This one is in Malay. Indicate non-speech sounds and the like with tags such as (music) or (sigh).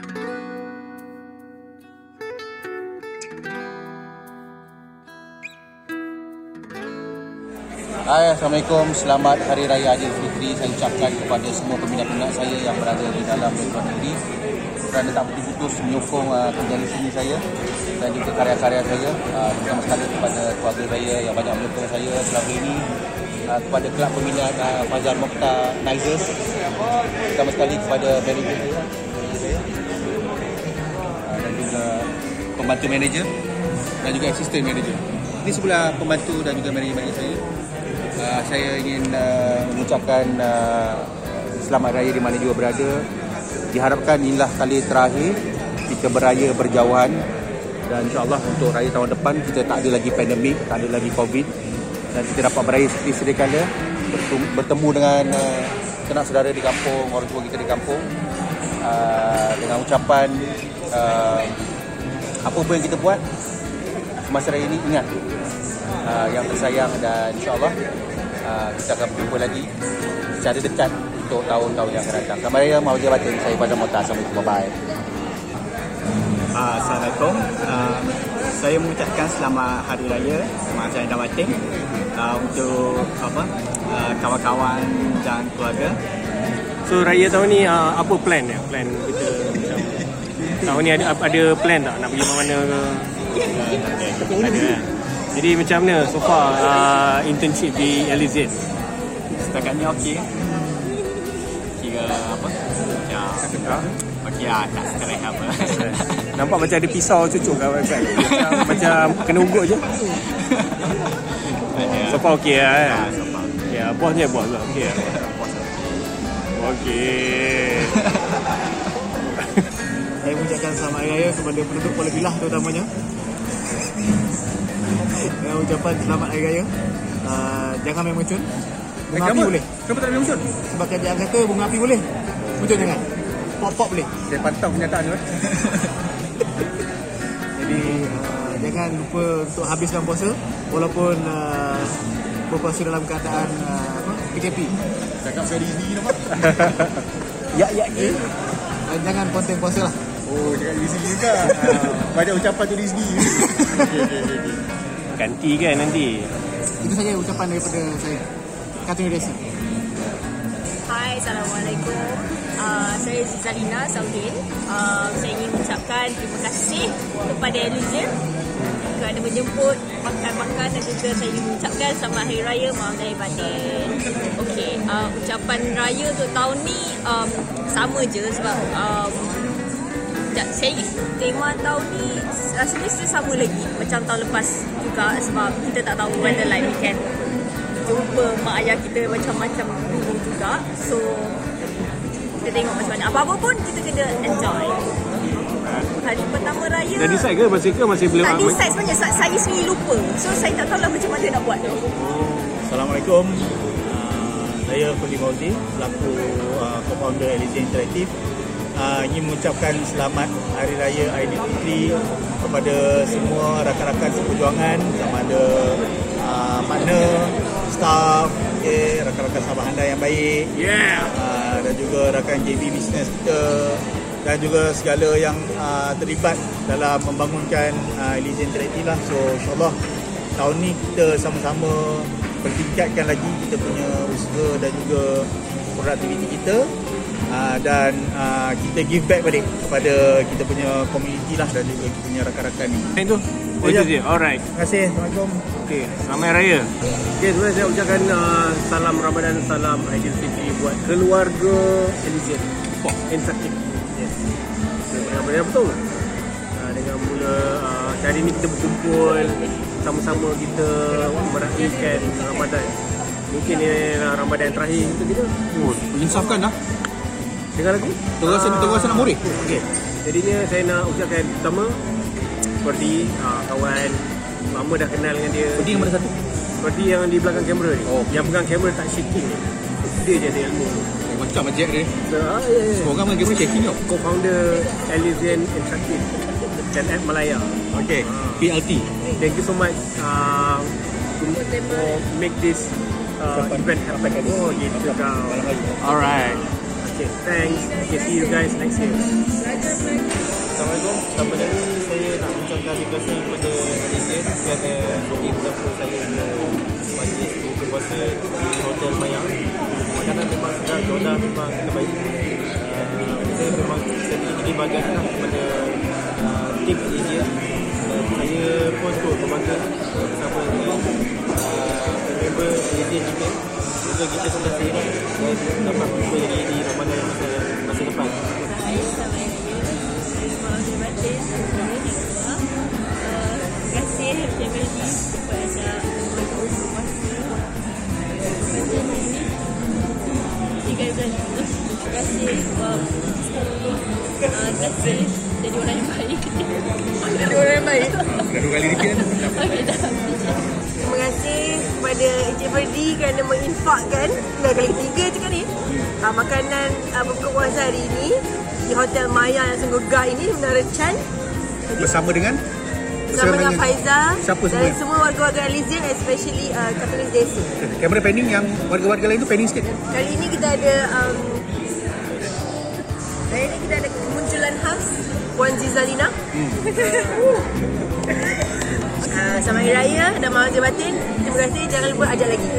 Hai, Assalamualaikum. Selamat Hari Raya Aidilfitri. Saya ucapkan kepada semua peminat-peminat saya yang berada di dalam luar negeri kerana tak putus-putus menyokong uh, kerja di sini saya dan juga karya-karya saya. Uh, terutama sekali kepada keluarga saya yang banyak menyokong saya selama ini. Uh, kepada kelab peminat uh, Fazal Mokhtar Nizers. Terutama sekali kepada manager saya. Pembantu manager dan juga assistant manager. Ini sebelah pembantu dan juga manager-manager saya. Uh, saya ingin uh, mengucapkan uh, selamat raya di mana juga berada. Diharapkan inilah kali terakhir kita beraya berjauhan dan insyaAllah untuk raya tahun depan kita tak ada lagi pandemik, tak ada lagi COVID dan kita dapat beraya seperti sedia kala bertemu dengan uh, sanak saudara di kampung, orang tua kita di kampung uh, dengan ucapan uh, apa pun yang kita buat semasa raya ini ingat uh, yang tersayang dan insyaAllah uh, kita akan berjumpa lagi secara dekat untuk tahun-tahun yang akan datang. Selamat Raya, Mahfuzir Batin. Saya Fazal Mokhtar. Assalamualaikum. Bye-bye. Uh, Assalamualaikum. Uh, saya mengucapkan selamat Hari Raya Mak Zainal Batin uh, untuk apa uh, kawan-kawan dan keluarga. So raya tahun ni uh, apa plan dia? Plan kita tahun ni ada ada plan tak nak pergi mana-mana ke? Ada kan. Jadi macam mana so far uh, internship di Elizade? Setakat ni okey. Kira apa? Ya. Okey ah, tak sekarang apa. (laughs) Nampak macam ada pisau cucuk kat website. Macam, macam kena ugut je. So far okey lah kan? Ah, so far. Ya, bosnya bos lah. Okey (laughs) lah. Okey. (laughs) Saya mengucapkan selamat Raya kepada penduduk Kuala Bilah terutamanya. Dengan ucapan selamat Hari Raya. Uh, jangan main muncul. Bunga api boleh. Kenapa tak ada muncul? Sebab kerajaan kata bunga api boleh. Muncul jangan. Pop-pop boleh. Saya pantau kenyataan tu. eh. (laughs) Jadi uh, jangan lupa untuk habiskan puasa walaupun uh, berpuasa dalam keadaan uh, apa? PKP. Cakap saya Disney nampak? Ya ya ya. Jangan konten puasa lah. Oh, cakap Disney juga. Ah, Banyak ucapan tu Disney. Okey, okey, okey, okey. Ganti kan nanti. Itu saja ucapan daripada saya. Katun Resi. Hai, Assalamualaikum. Uh, saya Zalina Saudin. Uh, saya ingin mengucapkan terima kasih kepada Elysium kerana menjemput makan-makan dan juga saya ingin mengucapkan selamat Hari Raya Malam Zahir Batin. Okey, uh, ucapan raya untuk tahun ni um, sama je sebab um, Sekejap, saya tema tahun ni rasanya still sama lagi macam tahun lepas juga sebab kita tak tahu whether like we can jumpa mak ayah kita macam-macam dulu juga. So kita tengok macam mana. Apa-apa pun kita kena enjoy. Hari pertama raya. Dah decide ke masih ke masih belum tak decide sebenarnya. Sebab saya sendiri lupa. So saya tak tahu lah macam mana nak buat. Tu Assalamualaikum. Uh, saya Fuli Mauzi, pelaku uh, co-founder Elysian Interactive. Uh, ingin mengucapkan selamat Hari Raya Aidilfitri kepada semua rakan-rakan seperjuangan sama ada uh, partner, staff, okay, rakan-rakan sahabat anda yang baik Yeah. uh, dan juga rakan JB Business kita dan juga segala yang uh, terlibat dalam membangunkan uh, Elysian Interactive lah. So insyaAllah tahun ni kita sama-sama pertingkatkan lagi kita punya usaha dan juga produktiviti kita uh, dan uh, kita give back balik kepada kita punya community lah dan juga kita punya rakan-rakan ni. Itu. Oh, Ya, itu je. Alright. Terima kasih. Assalamualaikum. Okey, selamat Hari raya. Okey, sebenarnya saya ucapkan uh, salam Ramadan, salam Aidilfitri buat keluarga Elysian. Pop Interactive. Yes. Benar-benar betul. Uh, dengan mula uh, hari ni kita berkumpul sama-sama kita meraihkan Ramadan. Mungkin ini adalah Ramadan terakhir untuk kita. Oh, insafkan lah. Dengar lagu? Terasa Ah, terasa nak murid. Okey. Jadinya saya nak ucapkan pertama seperti uh, kawan lama dah kenal dengan dia. Jadi yang mana satu? Seperti yang di belakang kamera ni. Oh. Yang pegang kamera tak shaking ni. Dia je ada ilmu tu. Oh, macam Jack dia. So, ah, ya, ya. Semua orang main game shaking tau. Co-founder Elysian Interactive dan App Malaya. Okay. PLT. Thank you so much uh, for make this uh, event happen. Oh, gitu kau. Alright. Okay, thanks. Okay, see you guys next year. Assalamualaikum. Pertama kali saya nak ucapkan terima kasih kepada Malaysia kerana beri mendapat saya ke majlis buka puasa di Hotel Mayang. Makanan memang sedap, jodoh memang terbaik. Uh, saya memang saya terima kasih lah kepada uh, tim Malaysia dan saya pun turut berbangga bersama dengan uh, Malaysia juga juga kita sudah seiring dan dapat berjumpa lagi di Ramadan masa, masa depan. Yang Terima kasih Sebab bulan Terima kasih Jadi orang yang baik Jadi orang yang baik Kedua kali repeat kan? Dah kepada Encik Ferdi kerana menginfakkan dah kali ketiga je kan ni uh, makanan uh, berbuka puasa hari ini di Hotel Maya yang sungguh gah ini Menara Chan Bersama dengan bersama dengan Faiza Siapa dan semua? semua warga-warga Elysian especially uh, Katolik Desa. Kamera panning yang warga-warga lain tu panning sikit. Kali ini kita ada um, Hari ini kita ada kemunculan khas Puan Zizalina. Hmm. (laughs) dan Maaf Batin. Terima kasih. Jangan lupa ajak lagi.